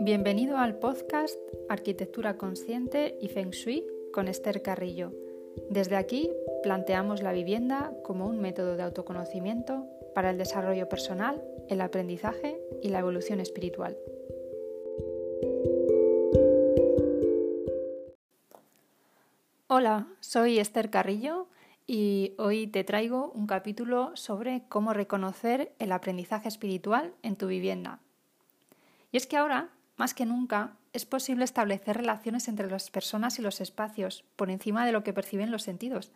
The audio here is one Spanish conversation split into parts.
Bienvenido al podcast Arquitectura Consciente y Feng Shui con Esther Carrillo. Desde aquí planteamos la vivienda como un método de autoconocimiento para el desarrollo personal, el aprendizaje y la evolución espiritual. Hola, soy Esther Carrillo y hoy te traigo un capítulo sobre cómo reconocer el aprendizaje espiritual en tu vivienda. Y es que ahora más que nunca, es posible establecer relaciones entre las personas y los espacios, por encima de lo que perciben los sentidos.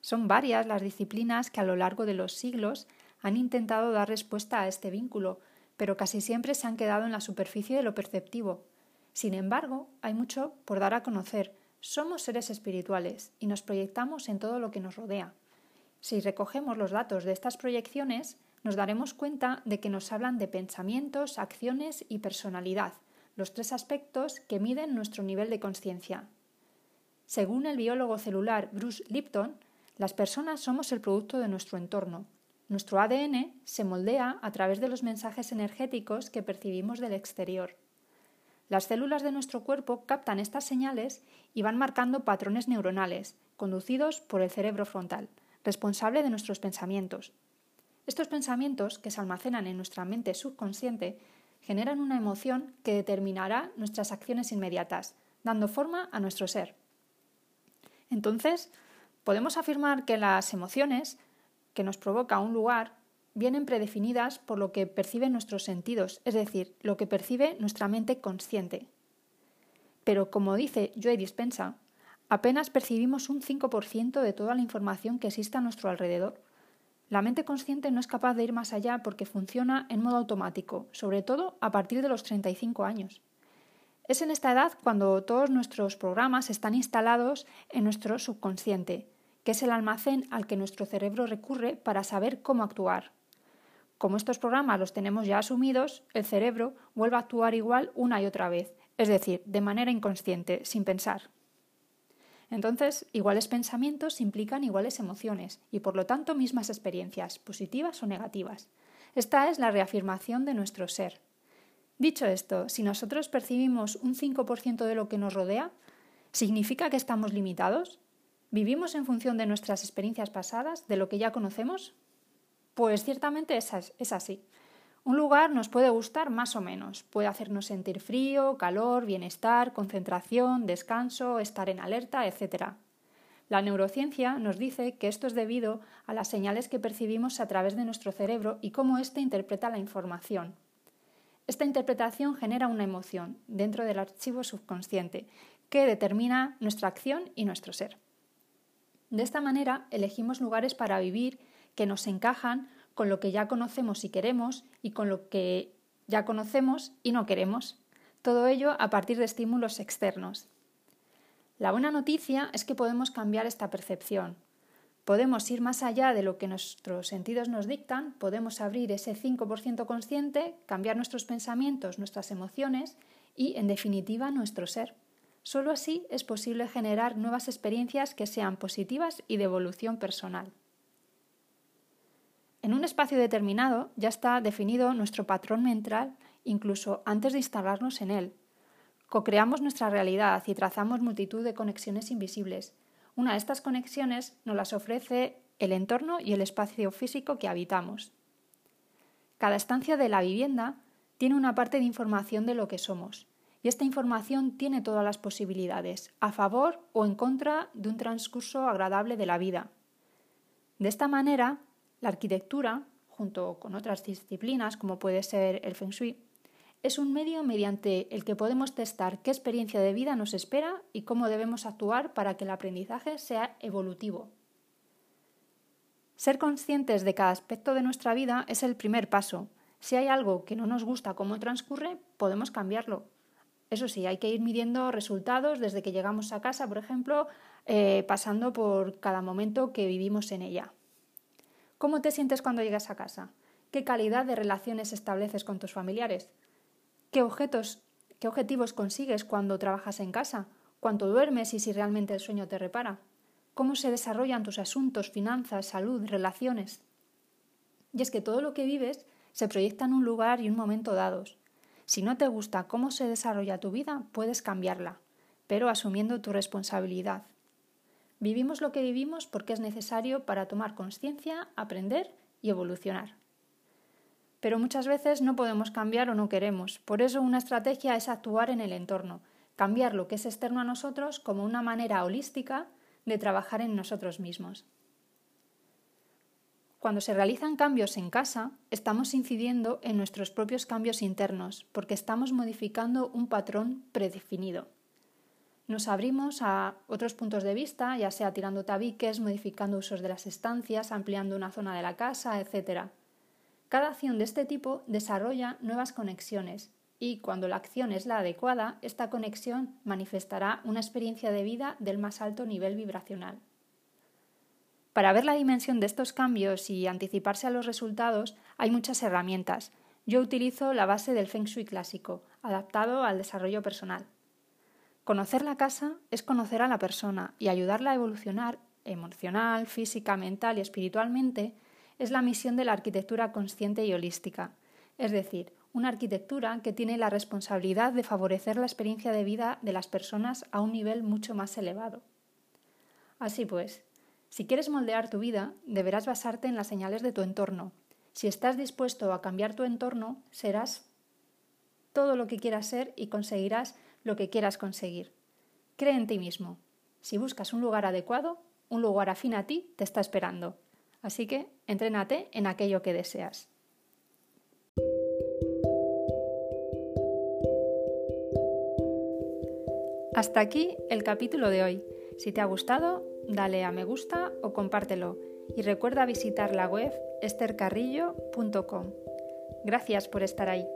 Son varias las disciplinas que a lo largo de los siglos han intentado dar respuesta a este vínculo, pero casi siempre se han quedado en la superficie de lo perceptivo. Sin embargo, hay mucho por dar a conocer. Somos seres espirituales y nos proyectamos en todo lo que nos rodea. Si recogemos los datos de estas proyecciones, nos daremos cuenta de que nos hablan de pensamientos, acciones y personalidad, los tres aspectos que miden nuestro nivel de conciencia. Según el biólogo celular Bruce Lipton, las personas somos el producto de nuestro entorno. Nuestro ADN se moldea a través de los mensajes energéticos que percibimos del exterior. Las células de nuestro cuerpo captan estas señales y van marcando patrones neuronales, conducidos por el cerebro frontal, responsable de nuestros pensamientos. Estos pensamientos, que se almacenan en nuestra mente subconsciente, generan una emoción que determinará nuestras acciones inmediatas, dando forma a nuestro ser. Entonces, podemos afirmar que las emociones que nos provoca un lugar vienen predefinidas por lo que perciben nuestros sentidos, es decir, lo que percibe nuestra mente consciente. Pero como dice Joe Dispensa, apenas percibimos un 5% de toda la información que existe a nuestro alrededor. La mente consciente no es capaz de ir más allá porque funciona en modo automático, sobre todo a partir de los 35 años. Es en esta edad cuando todos nuestros programas están instalados en nuestro subconsciente, que es el almacén al que nuestro cerebro recurre para saber cómo actuar. Como estos programas los tenemos ya asumidos, el cerebro vuelve a actuar igual una y otra vez, es decir, de manera inconsciente, sin pensar. Entonces, iguales pensamientos implican iguales emociones y por lo tanto mismas experiencias, positivas o negativas. Esta es la reafirmación de nuestro ser. Dicho esto, si nosotros percibimos un 5% de lo que nos rodea, ¿significa que estamos limitados? ¿Vivimos en función de nuestras experiencias pasadas, de lo que ya conocemos? Pues ciertamente es así. Un lugar nos puede gustar más o menos, puede hacernos sentir frío, calor, bienestar, concentración, descanso, estar en alerta, etc. La neurociencia nos dice que esto es debido a las señales que percibimos a través de nuestro cerebro y cómo éste interpreta la información. Esta interpretación genera una emoción dentro del archivo subconsciente que determina nuestra acción y nuestro ser. De esta manera elegimos lugares para vivir que nos encajan con lo que ya conocemos y queremos y con lo que ya conocemos y no queremos. Todo ello a partir de estímulos externos. La buena noticia es que podemos cambiar esta percepción. Podemos ir más allá de lo que nuestros sentidos nos dictan, podemos abrir ese 5% consciente, cambiar nuestros pensamientos, nuestras emociones y, en definitiva, nuestro ser. Solo así es posible generar nuevas experiencias que sean positivas y de evolución personal. En un espacio determinado ya está definido nuestro patrón mental incluso antes de instalarnos en él. Co-creamos nuestra realidad y trazamos multitud de conexiones invisibles. Una de estas conexiones nos las ofrece el entorno y el espacio físico que habitamos. Cada estancia de la vivienda tiene una parte de información de lo que somos, y esta información tiene todas las posibilidades, a favor o en contra de un transcurso agradable de la vida. De esta manera, la arquitectura, junto con otras disciplinas como puede ser el Feng Shui, es un medio mediante el que podemos testar qué experiencia de vida nos espera y cómo debemos actuar para que el aprendizaje sea evolutivo. Ser conscientes de cada aspecto de nuestra vida es el primer paso. Si hay algo que no nos gusta cómo transcurre, podemos cambiarlo. Eso sí, hay que ir midiendo resultados desde que llegamos a casa, por ejemplo, eh, pasando por cada momento que vivimos en ella. ¿Cómo te sientes cuando llegas a casa? ¿Qué calidad de relaciones estableces con tus familiares? ¿Qué objetos, qué objetivos consigues cuando trabajas en casa? ¿Cuánto duermes y si realmente el sueño te repara? ¿Cómo se desarrollan tus asuntos, finanzas, salud, relaciones? Y es que todo lo que vives se proyecta en un lugar y un momento dados. Si no te gusta cómo se desarrolla tu vida, puedes cambiarla, pero asumiendo tu responsabilidad. Vivimos lo que vivimos porque es necesario para tomar conciencia, aprender y evolucionar. Pero muchas veces no podemos cambiar o no queremos. Por eso una estrategia es actuar en el entorno, cambiar lo que es externo a nosotros como una manera holística de trabajar en nosotros mismos. Cuando se realizan cambios en casa, estamos incidiendo en nuestros propios cambios internos, porque estamos modificando un patrón predefinido. Nos abrimos a otros puntos de vista, ya sea tirando tabiques, modificando usos de las estancias, ampliando una zona de la casa, etc. Cada acción de este tipo desarrolla nuevas conexiones y cuando la acción es la adecuada, esta conexión manifestará una experiencia de vida del más alto nivel vibracional. Para ver la dimensión de estos cambios y anticiparse a los resultados hay muchas herramientas. Yo utilizo la base del Feng Shui clásico, adaptado al desarrollo personal. Conocer la casa es conocer a la persona y ayudarla a evolucionar emocional, física, mental y espiritualmente es la misión de la arquitectura consciente y holística, es decir, una arquitectura que tiene la responsabilidad de favorecer la experiencia de vida de las personas a un nivel mucho más elevado. Así pues, si quieres moldear tu vida, deberás basarte en las señales de tu entorno. Si estás dispuesto a cambiar tu entorno, serás todo lo que quieras ser y conseguirás lo que quieras conseguir. Cree en ti mismo. Si buscas un lugar adecuado, un lugar afín a ti te está esperando. Así que entrénate en aquello que deseas. Hasta aquí el capítulo de hoy. Si te ha gustado, dale a me gusta o compártelo y recuerda visitar la web estercarrillo.com. Gracias por estar ahí.